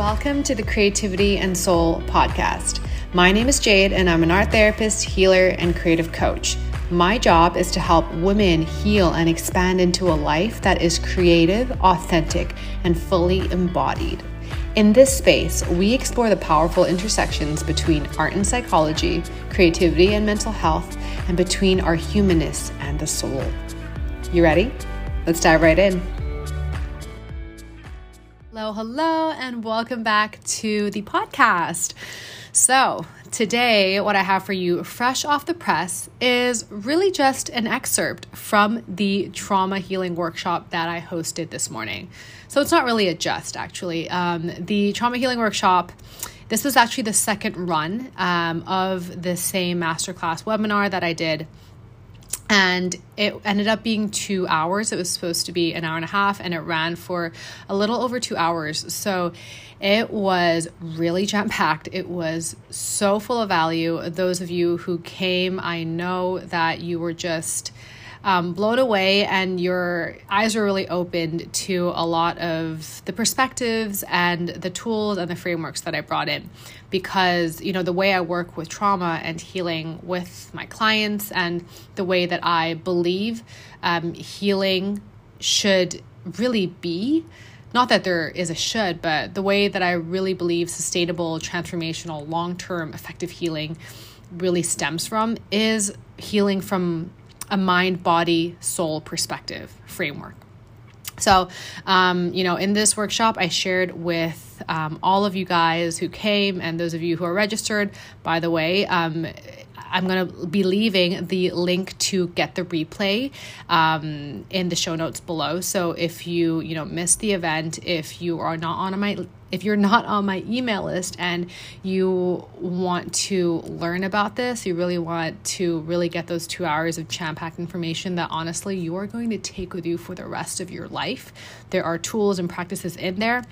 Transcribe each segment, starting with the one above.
Welcome to the Creativity and Soul podcast. My name is Jade, and I'm an art therapist, healer, and creative coach. My job is to help women heal and expand into a life that is creative, authentic, and fully embodied. In this space, we explore the powerful intersections between art and psychology, creativity and mental health, and between our humanness and the soul. You ready? Let's dive right in. Hello, hello, and welcome back to the podcast. So, today, what I have for you, fresh off the press, is really just an excerpt from the trauma healing workshop that I hosted this morning. So, it's not really a just, actually. Um, the trauma healing workshop. This was actually the second run um, of the same masterclass webinar that I did and it ended up being two hours. It was supposed to be an hour and a half, and it ran for a little over two hours. So it was really jam packed. It was so full of value. Those of you who came, I know that you were just um, blown away and your eyes are really opened to a lot of the perspectives and the tools and the frameworks that I brought in. Because, you know, the way I work with trauma and healing with my clients and the way that I believe um, healing should really be not that there is a should, but the way that I really believe sustainable, transformational, long term, effective healing really stems from is healing from a mind, body, soul perspective framework. So, um, you know, in this workshop, I shared with um, all of you guys who came and those of you who are registered. By the way, um, I'm going to be leaving the link to get the replay um, in the show notes below. So if you, you know, missed the event, if you are not on my if you're not on my email list and you want to learn about this, you really want to really get those two hours of jam information that honestly you are going to take with you for the rest of your life. There are tools and practices in there.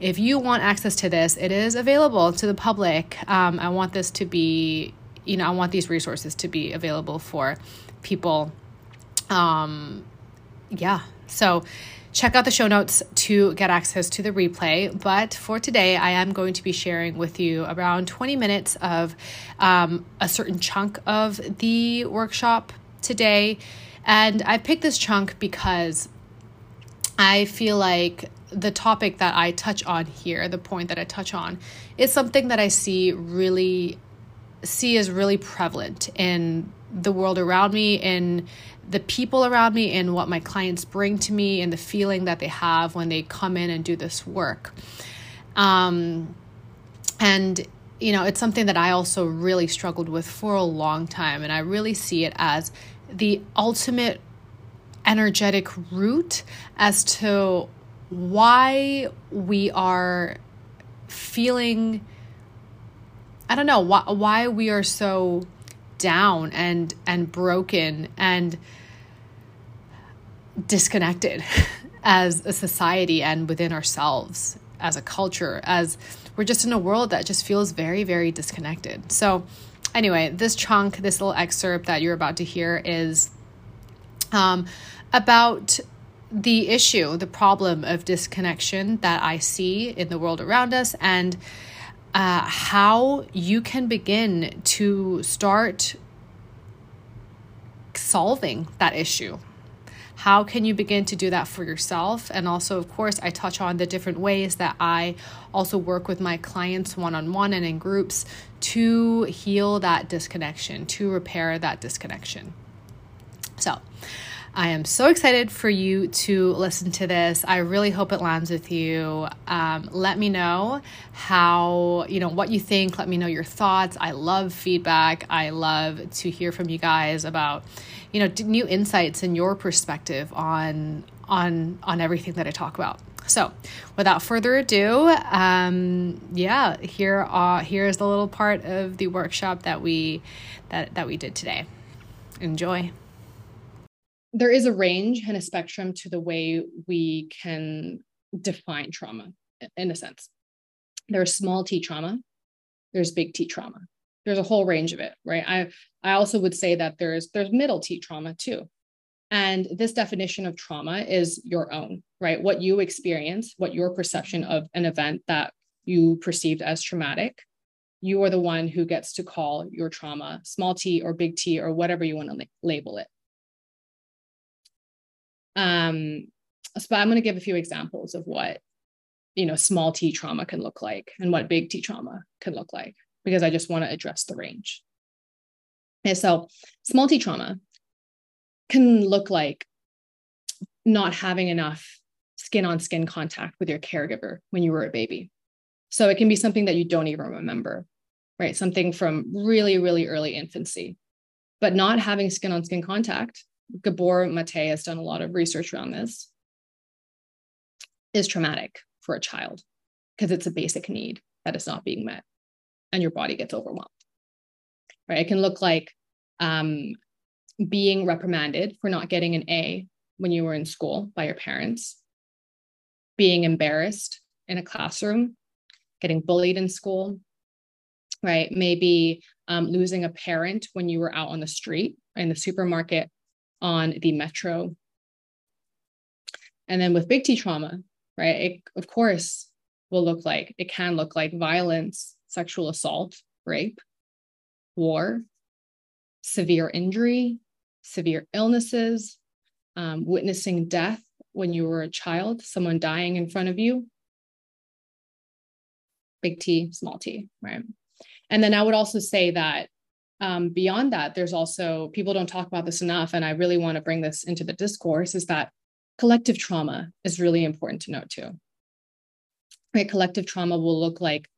If you want access to this, it is available to the public. Um, I want this to be, you know, I want these resources to be available for people. Um, yeah. So, Check out the show notes to get access to the replay. But for today, I am going to be sharing with you around 20 minutes of um, a certain chunk of the workshop today. And I picked this chunk because I feel like the topic that I touch on here, the point that I touch on, is something that I see really see as really prevalent in the world around me, in the people around me and what my clients bring to me and the feeling that they have when they come in and do this work. Um, and, you know, it's something that I also really struggled with for a long time. And I really see it as the ultimate energetic root as to why we are feeling, I don't know, why, why we are so down and and broken and disconnected as a society and within ourselves as a culture as we're just in a world that just feels very very disconnected. So anyway this chunk this little excerpt that you're about to hear is um, about the issue the problem of disconnection that i see in the world around us and uh, how you can begin to start solving that issue. How can you begin to do that for yourself? And also, of course, I touch on the different ways that I also work with my clients one on one and in groups to heal that disconnection, to repair that disconnection. So, I am so excited for you to listen to this. I really hope it lands with you. Um, let me know how, you know, what you think. Let me know your thoughts. I love feedback. I love to hear from you guys about, you know, new insights and your perspective on on on everything that I talk about. So, without further ado, um, yeah, here uh, here is the little part of the workshop that we that that we did today. Enjoy there is a range and a spectrum to the way we can define trauma in a sense. There's small t trauma, there's big T trauma. There's a whole range of it, right? I I also would say that there's there's middle T trauma too. And this definition of trauma is your own, right? What you experience, what your perception of an event that you perceived as traumatic, you are the one who gets to call your trauma small t or big T or whatever you want to la- label it. Um, so I'm going to give a few examples of what you know small t trauma can look like and what big T trauma can look like because I just want to address the range. And so small t trauma can look like not having enough skin on skin contact with your caregiver when you were a baby. So it can be something that you don't even remember, right? Something from really, really early infancy. But not having skin on skin contact, Gabor Mate has done a lot of research around this, is traumatic for a child because it's a basic need that is not being met and your body gets overwhelmed. Right? It can look like um, being reprimanded for not getting an A when you were in school by your parents, being embarrassed in a classroom, getting bullied in school, right? Maybe um, losing a parent when you were out on the street, in the supermarket, on the metro. And then with big T trauma, right? It, of course, will look like it can look like violence, sexual assault, rape, war, severe injury, severe illnesses, um, witnessing death when you were a child, someone dying in front of you. Big T, small t, right? And then I would also say that um, beyond that, there's also people don't talk about this enough, and I really want to bring this into the discourse is that collective trauma is really important to note too. Right? Collective trauma will look like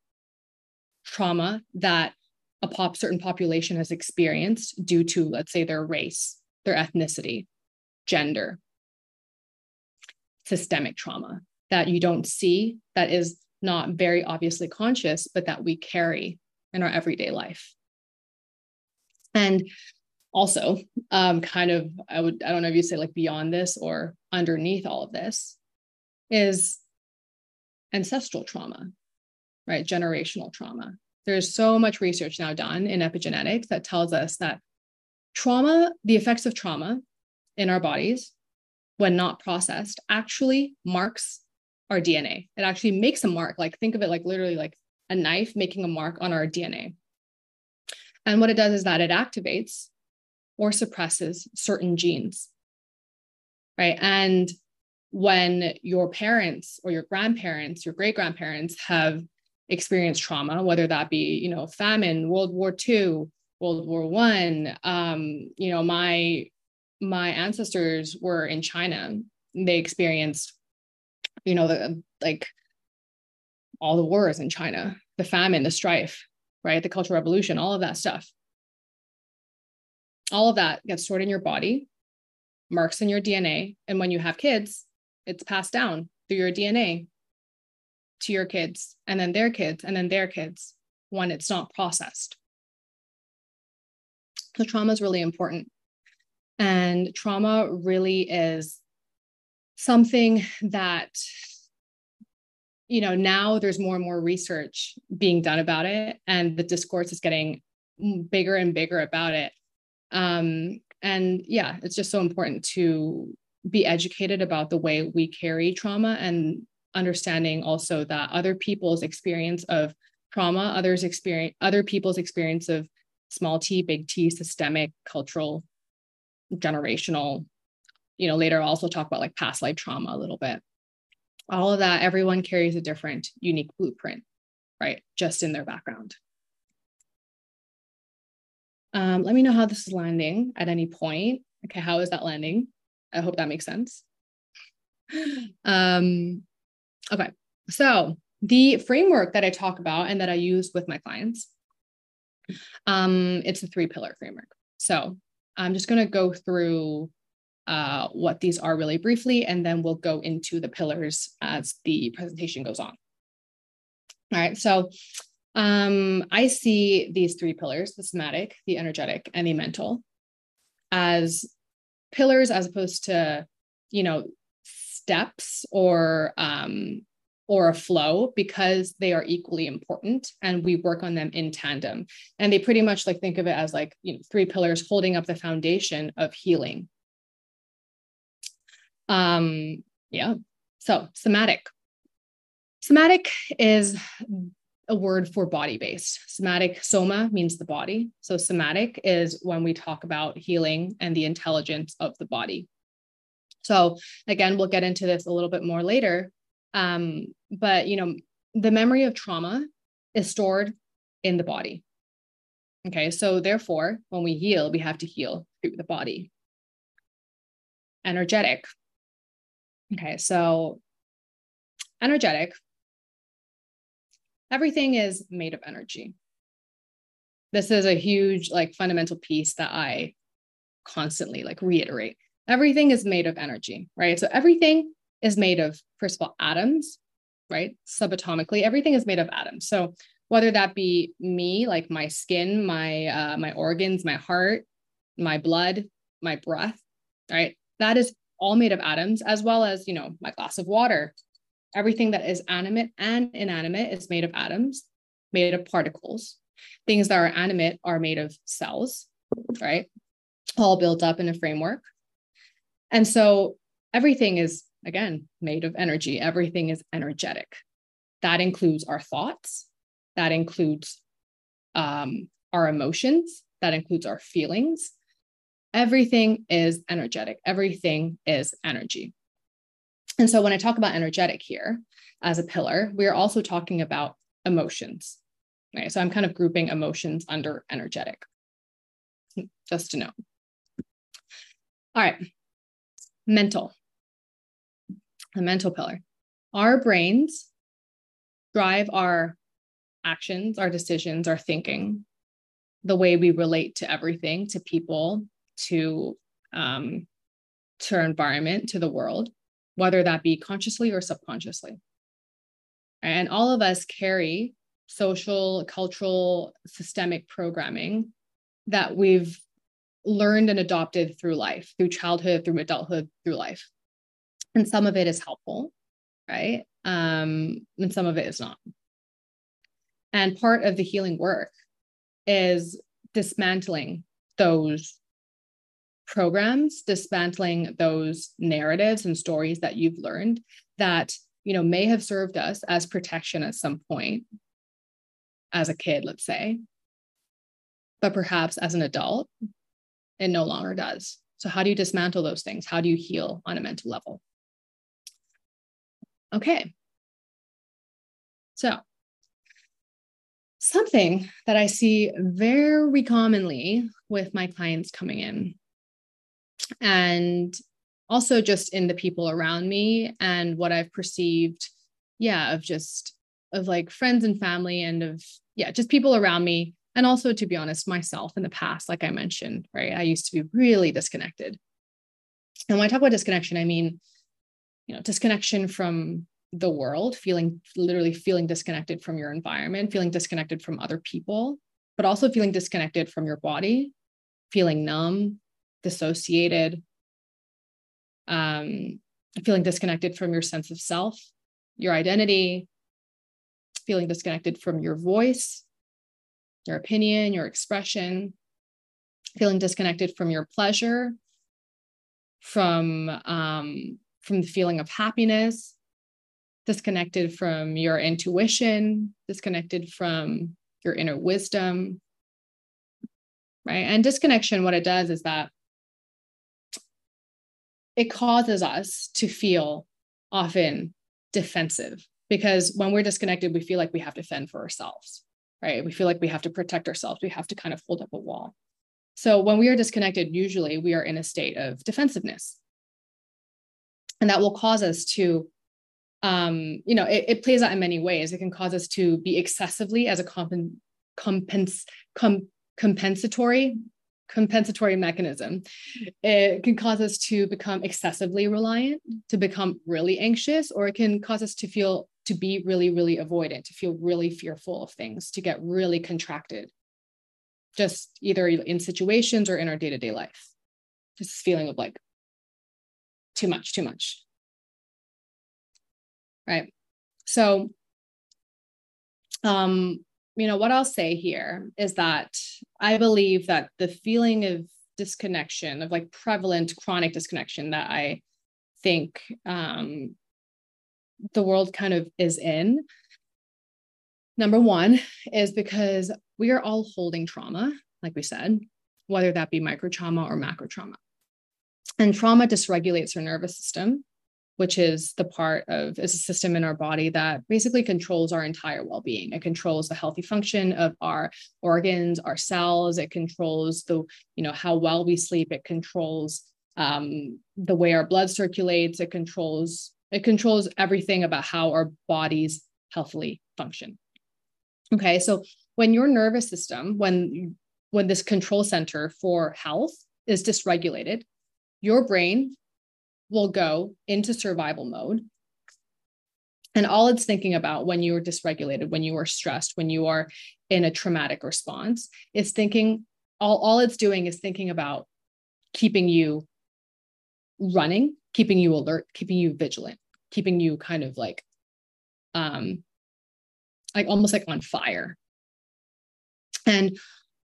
trauma that a pop certain population has experienced due to, let's say, their race, their ethnicity, gender, systemic trauma that you don't see, that is not very obviously conscious, but that we carry in our everyday life. And also, um, kind of, I would, I don't know if you say like beyond this or underneath all of this, is ancestral trauma, right? Generational trauma. There's so much research now done in epigenetics that tells us that trauma, the effects of trauma in our bodies when not processed actually marks our DNA. It actually makes a mark. Like think of it like literally like a knife making a mark on our DNA. And what it does is that it activates or suppresses certain genes. Right. And when your parents or your grandparents, your great grandparents have experienced trauma, whether that be, you know, famine, World War II, World War One, um, you know, my my ancestors were in China. They experienced, you know, the like all the wars in China, the famine, the strife, right? The Cultural Revolution, all of that stuff. All of that gets stored in your body, marks in your DNA. And when you have kids, it's passed down through your DNA to your kids, and then their kids, and then their kids when it's not processed. So, trauma is really important. And trauma really is something that, you know, now there's more and more research being done about it, and the discourse is getting bigger and bigger about it. Um, and yeah, it's just so important to be educated about the way we carry trauma and understanding also that other people's experience of trauma, others experience other people's experience of small t, big T, systemic, cultural generational you know later I'll also talk about like past life trauma a little bit all of that everyone carries a different unique blueprint right just in their background. Um, let me know how this is landing at any point. Okay how is that landing? I hope that makes sense. Um, okay so the framework that i talk about and that i use with my clients um, it's a three pillar framework. So I'm just going to go through uh, what these are really briefly, and then we'll go into the pillars as the presentation goes on. All right, so um, I see these three pillars, the somatic, the energetic, and the mental, as pillars as opposed to, you know, steps or um, or a flow because they are equally important and we work on them in tandem and they pretty much like think of it as like you know three pillars holding up the foundation of healing um yeah so somatic somatic is a word for body based. Somatic, soma means the body. So somatic is when we talk about healing and the intelligence of the body. So again, we'll get into this a little bit more later. Um, but you know, the memory of trauma is stored in the body. Okay, so therefore, when we heal, we have to heal through the body. Energetic. Okay, so energetic everything is made of energy. This is a huge, like, fundamental piece that I constantly like reiterate. Everything is made of energy, right? So everything is made of, first of all, atoms, right? Subatomically, everything is made of atoms. So whether that be me, like my skin, my uh, my organs, my heart, my blood, my breath, right? That is all made of atoms, as well as you know my glass of water, Everything that is animate and inanimate is made of atoms, made of particles. Things that are animate are made of cells, right? All built up in a framework. And so everything is, again, made of energy. Everything is energetic. That includes our thoughts, that includes um, our emotions, that includes our feelings. Everything is energetic, everything is energy. And so when I talk about energetic here as a pillar, we are also talking about emotions. Right. So I'm kind of grouping emotions under energetic, just to know. All right. Mental. The mental pillar. Our brains drive our actions, our decisions, our thinking, the way we relate to everything, to people, to um, to our environment, to the world whether that be consciously or subconsciously. And all of us carry social, cultural, systemic programming that we've learned and adopted through life, through childhood, through adulthood, through life. And some of it is helpful, right? Um, and some of it is not. And part of the healing work is dismantling those programs dismantling those narratives and stories that you've learned that you know may have served us as protection at some point as a kid let's say but perhaps as an adult it no longer does. So how do you dismantle those things? How do you heal on a mental level? Okay. So something that i see very commonly with my clients coming in and also just in the people around me and what I've perceived, yeah, of just of like friends and family and of yeah, just people around me. And also, to be honest, myself in the past, like I mentioned, right? I used to be really disconnected. And when I talk about disconnection, I mean, you know, disconnection from the world, feeling literally feeling disconnected from your environment, feeling disconnected from other people, but also feeling disconnected from your body, feeling numb, dissociated, um, feeling disconnected from your sense of self, your identity, feeling disconnected from your voice, your opinion, your expression, feeling disconnected from your pleasure, from um, from the feeling of happiness, disconnected from your intuition, disconnected from your inner wisdom, right? And disconnection, what it does is that it causes us to feel often defensive because when we're disconnected, we feel like we have to fend for ourselves, right? We feel like we have to protect ourselves. We have to kind of hold up a wall. So when we are disconnected, usually we are in a state of defensiveness. And that will cause us to, um, you know, it, it plays out in many ways. It can cause us to be excessively as a compen, compens, com, compensatory compensatory mechanism. It can cause us to become excessively reliant, to become really anxious, or it can cause us to feel to be really, really avoidant, to feel really fearful of things, to get really contracted, just either in situations or in our day to day life. This feeling of like too much, too much. Right. So, um, you know, what I'll say here is that I believe that the feeling of disconnection, of like prevalent chronic disconnection that I think um, the world kind of is in, Number one is because we are all holding trauma, like we said, whether that be micro trauma or macro trauma. And trauma dysregulates our nervous system, which is the part of is a system in our body that basically controls our entire well-being. It controls the healthy function of our organs, our cells. It controls the, you know, how well we sleep. It controls um, the way our blood circulates. It controls it controls everything about how our bodies healthily function. Okay, so when your nervous system, when when this control center for health is dysregulated, your brain will go into survival mode. And all it's thinking about when you are dysregulated, when you are stressed, when you are in a traumatic response, is thinking, all, all it's doing is thinking about keeping you running, keeping you alert, keeping you vigilant, keeping you kind of like, um, like almost like on fire. And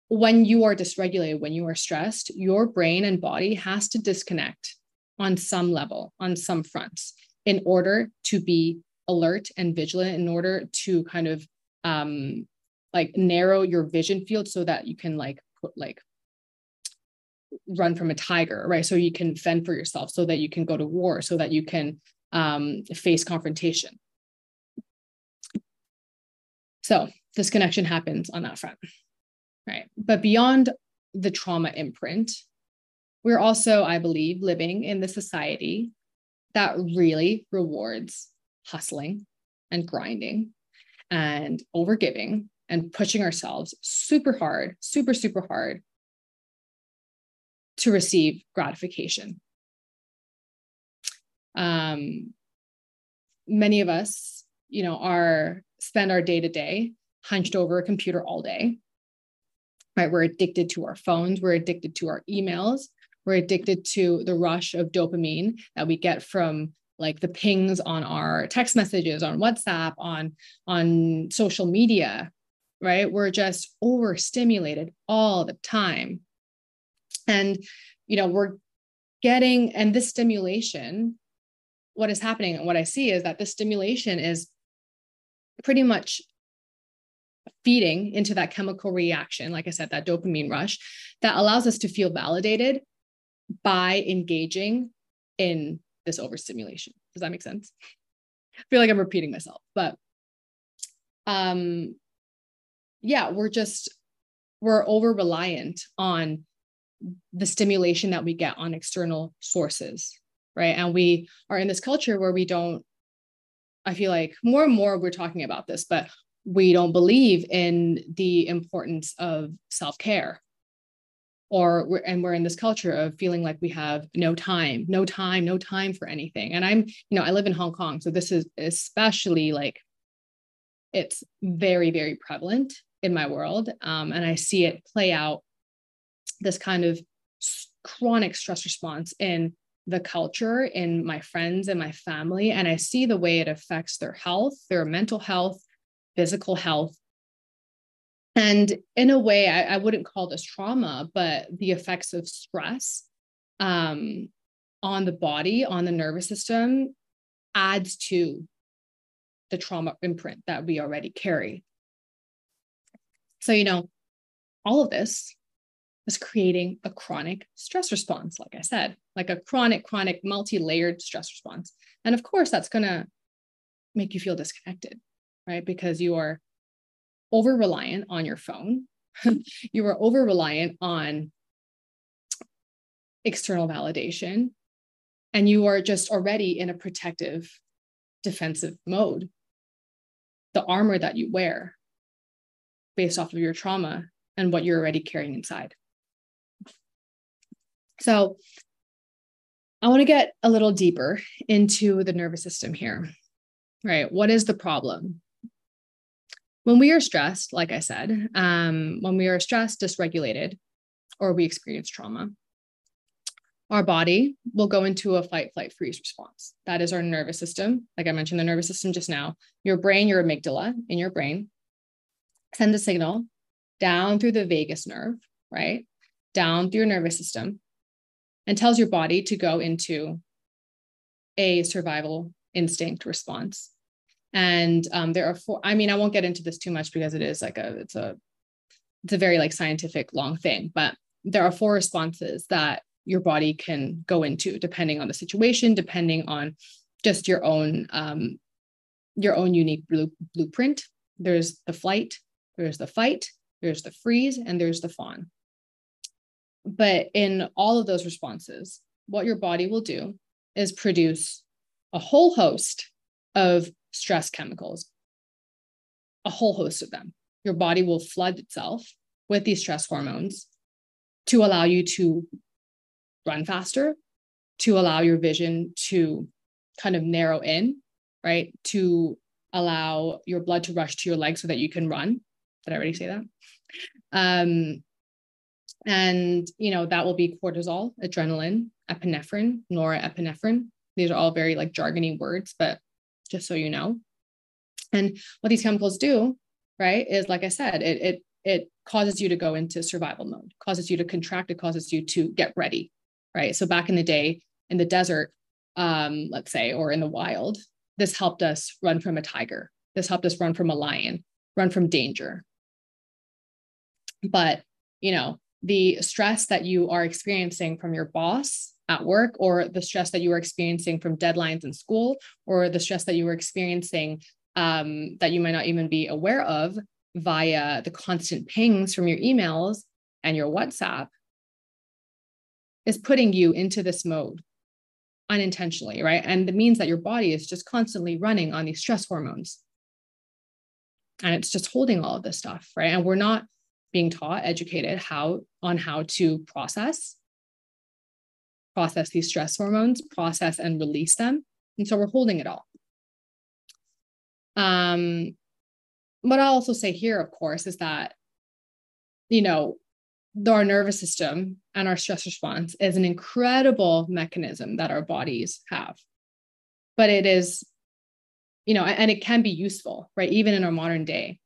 when you are dysregulated, when you are stressed, your brain and body has to disconnect on some level, on some fronts, in order to be alert and vigilant, in order to kind of um, like narrow your vision field so that you can like put like run from a tiger, right? So you can fend for yourself, so that you can go to war, so that you can um, face confrontation. So this connection happens on that front right? But beyond the trauma imprint, we're also, I believe, living in the society that really rewards hustling and grinding and overgiving and pushing ourselves super hard, super, super hard to receive gratification. Um, many of us, you know, are spend our day to day hunched over a computer all day right? We're addicted to our phones, we're addicted to our emails, we're addicted to the rush of dopamine that we get from like the pings on our text messages on whatsapp on on social media right? We're just overstimulated all the time. And you know we're getting and this stimulation what is happening and what i see is that this stimulation is pretty much feeding into that chemical reaction, like I said, that dopamine rush that allows us to feel validated by engaging in this overstimulation. Does that make sense? I feel like I'm repeating myself, but um yeah, we're just we're over reliant on the stimulation that we get on external sources, right? And we are in this culture where we don't I feel like more and more we're talking about this, but we don't believe in the importance of self-care or we're, and we're in this culture of feeling like we have no time no time no time for anything and i'm you know i live in hong kong so this is especially like it's very very prevalent in my world um, and i see it play out this kind of chronic stress response in the culture in my friends and my family and i see the way it affects their health their mental health physical health. And in a way, I, I wouldn't call this trauma, but the effects of stress um, on the body, on the nervous system, adds to the trauma imprint that we already carry. So, you know, all of this is creating a chronic stress response, like I said, like a chronic, chronic, multi layered stress response. And of course, that's going to make you feel disconnected right? Because you are over reliant on your phone, you are over reliant on external validation, and you are just already in a protective, defensive mode. The armor that you wear based off of your trauma and what you're already carrying inside. So, I want to get a little deeper into the nervous system here, right? What is the problem? When we are stressed, like I said, um, when we are stressed, dysregulated, or we experience trauma, our body will go into a fight, flight, freeze response. That is our nervous system. Like I mentioned, the nervous system just now. Your brain, your amygdala in your brain, send a signal down through the vagus nerve, right? Down through your nervous system and tells your body to go into a survival instinct response And um, there are four, I mean, I won't get into this too much because it is like a, it's a, it's a very like scientific long thing, but there are four responses that your body can go into depending on the situation, depending on just your own, um, your own unique blueprint. There's the flight, there's the fight, there's the freeze, and there's the fawn. But in all of those responses, what your body will do is produce a whole host of stress chemicals, a whole host of them. Your body will flood itself with these stress hormones to allow you to run faster, to allow your vision to kind of narrow in, right? To allow your blood to rush to your legs so that you can run. Did I already say that? Um, and you know that will be cortisol, adrenaline, epinephrine, norepinephrine. These are all very like jargony words, but just so you know. And what these chemicals do, right, is like I said, it it it causes you to go into survival mode, causes you to contract, it causes you to get ready, right? So back in the day in the desert, um, let's say, or in the wild, this helped us run from a tiger. This helped us run from a lion, run from danger. But, you know, the stress that you are experiencing from your boss at work or the stress that you are experiencing from deadlines in school or the stress that you were experiencing um, that you might not even be aware of via the constant pings from your emails and your whatsapp is putting you into this mode unintentionally right? And it means that your body is just constantly running on these stress hormones. And it's just holding all of this stuff right? And we're not being taught educated how on how to process process these stress hormones, process and release them. And so we're holding it all. Um, what I'll also say here, of course, is that, you know, our nervous system and our stress response is an incredible mechanism that our bodies have. But it is, you know, and it can be useful, right? Even in our modern day.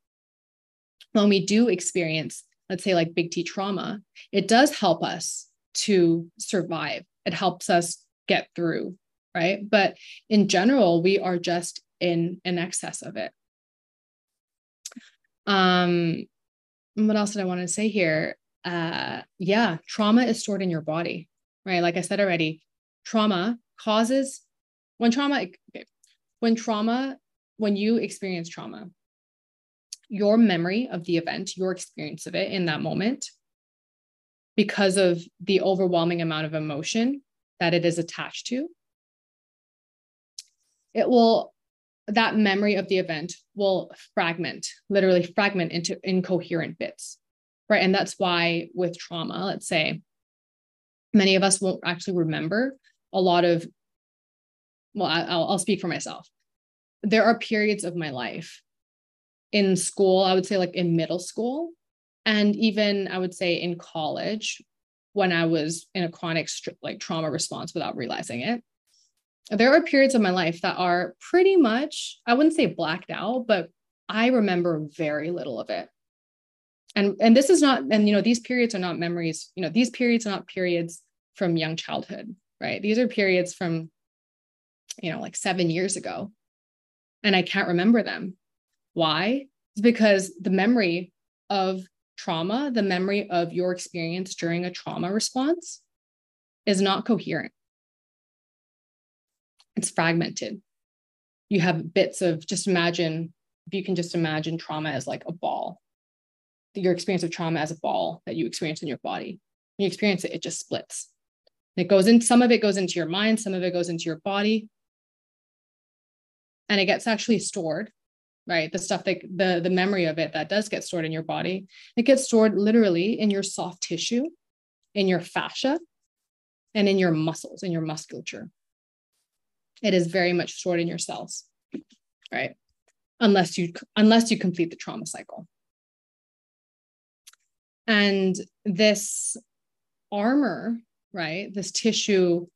When we do experience, let's say, like big T trauma, it does help us to survive. It helps us get through right? But in general we are just in an excess of it. Um what else did i want to say here? Uh yeah trauma is stored in your body right? Like i said already trauma causes when trauma okay, when trauma when you experience trauma your memory of the event your experience of it in that moment because of the overwhelming amount of emotion that it is attached to. It will, that memory of the event will fragment, literally fragment into incoherent bits, right? And that's why with trauma, let's say, many of us won't actually remember a lot of, well, I'll, I'll speak for myself. There are periods of my life in school, I would say like in middle school, and even I would say in college when I was in a chronic like trauma response without realizing it. There are periods of my life that are pretty much, I wouldn't say blacked out, but I remember very little of it. And and this is not and you know these periods are not memories, you know, these periods are not periods from young childhood, right? These are periods from you know like 7 years ago. And I can't remember them. Why? It's because the memory of trauma, the memory of your experience during a trauma response is not coherent. It's fragmented. You have bits of just imagine, if you can just imagine trauma as like a ball, your experience of trauma as a ball that you experience in your body. You experience it, it just splits. It goes in, some of it goes into your mind, some of it goes into your body. And it gets actually stored right? The stuff that the the memory of it that does get stored in your body. It gets stored literally in your soft tissue in your fascia and in your muscles in your musculature. It is very much stored in your cells right? Unless you unless you complete the trauma cycle. And this armor right? This tissue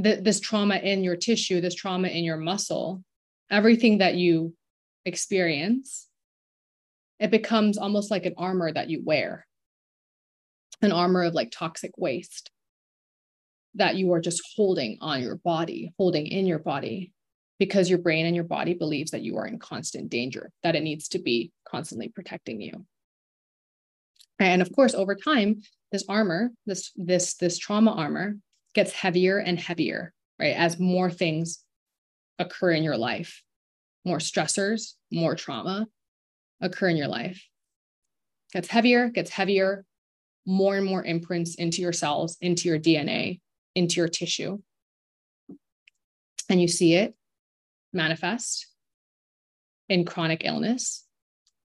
th- this trauma in your tissue this trauma in your muscle everything that you experience, it becomes almost like an armor that you wear an armor of like toxic waste that you are just holding on your body, holding in your body. because your brain and your body believes that you are in constant danger, that it needs to be constantly protecting you. And of course, over time, this armor, this this this trauma armor gets heavier and heavier, right? As more things occur in your life, more stressors, more trauma occur in your life. Gets heavier, gets heavier, more and more imprints into your cells, into your DNA, into your tissue. And you see it manifest in chronic illness,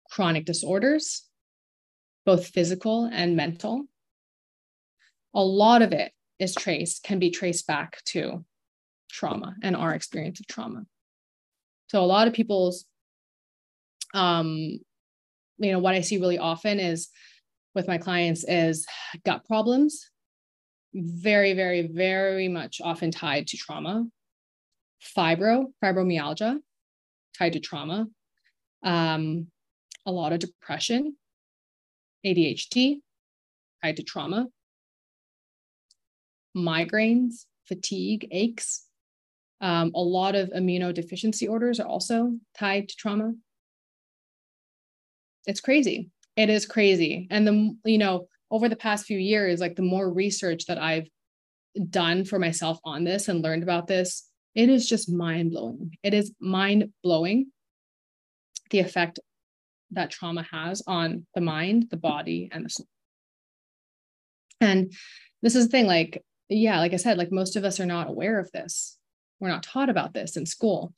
chronic disorders, both physical and mental. A lot of it is traced, can be traced back to trauma and our experience of trauma. So a lot of people's um you know what I see really often is with my clients is gut problems very very very much often tied to trauma. Fibro fibromyalgia tied to trauma. Um, a lot of depression adhd tied to trauma. Migraines fatigue aches um, a lot of immunodeficiency orders are also tied to trauma. It's crazy. It is crazy. And the you know over the past few years like the more research that i've done for myself on this and learned about this it is just mind blowing it is mind blowing the effect that trauma has on the mind the body and the soul. And this is the thing like yeah like i said like most of us are not aware of this we're not taught about this in school.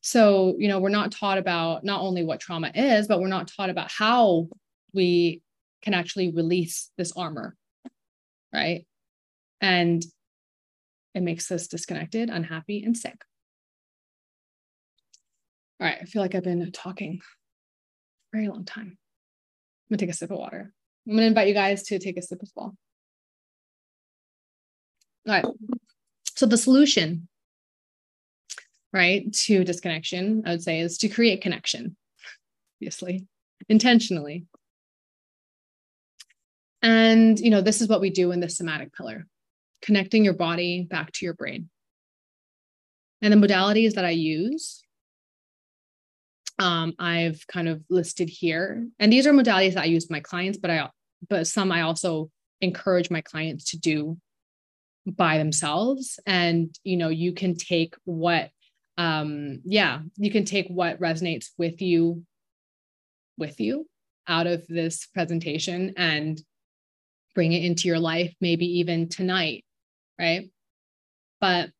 So you know we're not taught about not only what trauma is but we're not taught about how we can actually release this armor right? And it makes us disconnected unhappy and sick. All right i feel like i've been talking a very long time. I'm gonna take a sip of water. I'm gonna invite you guys to take a sip as well. All right. So the solution right to disconnection i would say is to create connection obviously intentionally and, you know, this is what we do in the somatic pillar, connecting your body back to your brain. And the modalities that I use, um, I've kind of listed here. And these are modalities that I use with my clients, but I but some I also encourage my clients to do by themselves. And you know, you can take what um yeah, you can take what resonates with you with you out of this presentation and bring it into your life, maybe even tonight, right? But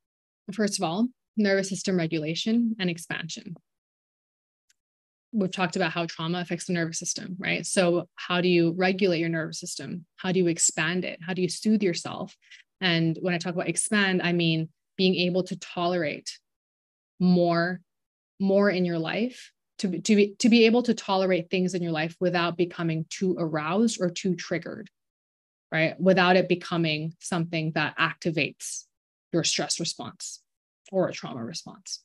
first of all, nervous system regulation and expansion. We've talked about how trauma affects the nervous system, right? So, how do you regulate your nervous system? How do you expand it? How do you soothe yourself? And when I talk about expand, I mean being able to tolerate more more in your life to, to, be, to be able to tolerate things in your life without becoming too aroused or too triggered right? Without it becoming something that activates your stress response or a trauma response.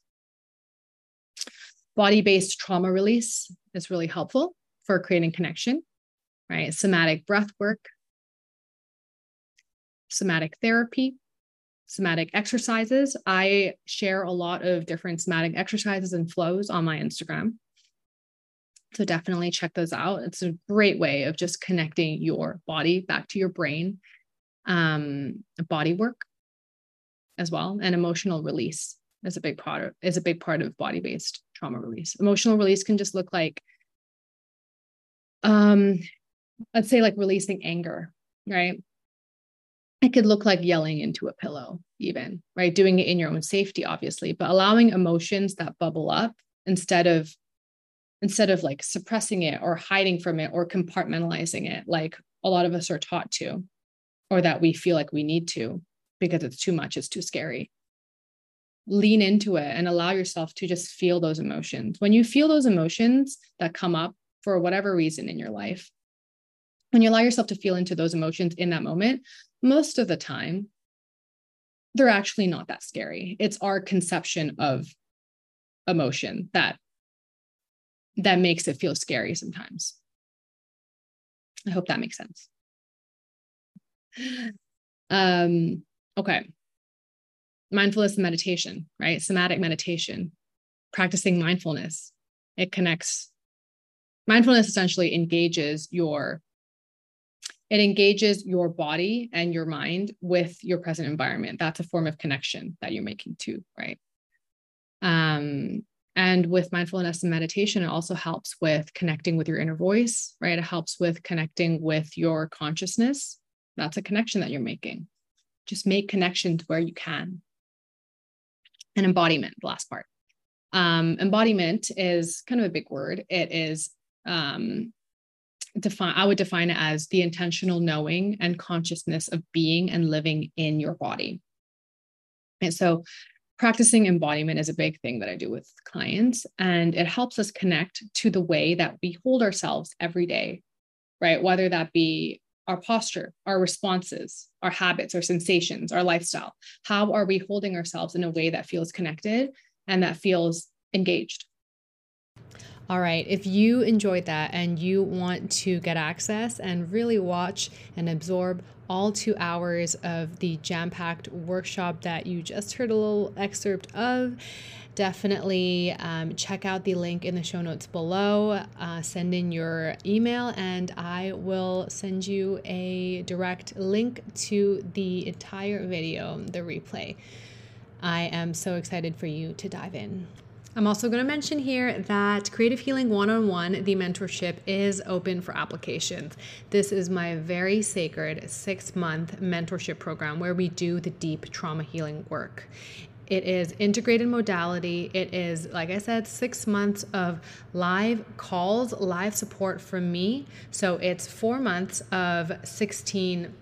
Body based trauma release is really helpful for creating connection, right? Somatic breath work, somatic therapy, somatic exercises. I share a lot of different somatic exercises and flows on my Instagram. So definitely check those out. It's a great way of just connecting your body back to your brain. Um, body work as well, and emotional release is a big part of is a big part of body-based trauma release. Emotional release can just look like um let's say like releasing anger, right? It could look like yelling into a pillow, even, right? Doing it in your own safety, obviously, but allowing emotions that bubble up instead of instead of like suppressing it or hiding from it or compartmentalizing it like a lot of us are taught to or that we feel like we need to because it's too much it's too scary lean into it and allow yourself to just feel those emotions when you feel those emotions that come up for whatever reason in your life when you allow yourself to feel into those emotions in that moment most of the time they're actually not that scary it's our conception of emotion that that makes it feel scary sometimes. I hope that makes sense. Um, okay. Mindfulness and meditation, right? Somatic meditation. practicing mindfulness. It connects, mindfulness essentially engages your it engages your body and your mind with your present environment. That's a form of connection that you're making too right? Um and with mindfulness and meditation it also helps with connecting with your inner voice right? It helps with connecting with your consciousness. That's a connection that you're making. Just make connections where you can. And embodiment the last part. Um, embodiment is kind of a big word. It is um, define i would define it as the intentional knowing and consciousness of being and living in your body. And so practicing embodiment is a big thing that i do with clients and it helps us connect to the way that we hold ourselves every day right? Whether that be our posture our responses our habits our sensations our lifestyle. How are we holding ourselves in a way that feels connected and that feels engaged all right, if you enjoyed that and you want to get access and really watch and absorb all two hours of the jam packed workshop that you just heard a little excerpt of, definitely um, check out the link in the show notes below. Uh, send in your email, and I will send you a direct link to the entire video, the replay. I am so excited for you to dive in. I'm also going to mention here that Creative Healing One on One, the mentorship, is open for applications. This is my very sacred six month mentorship program where we do the deep trauma healing work. It is integrated modality. It is, like I said, six months of live calls, live support from me. So it's four months of 16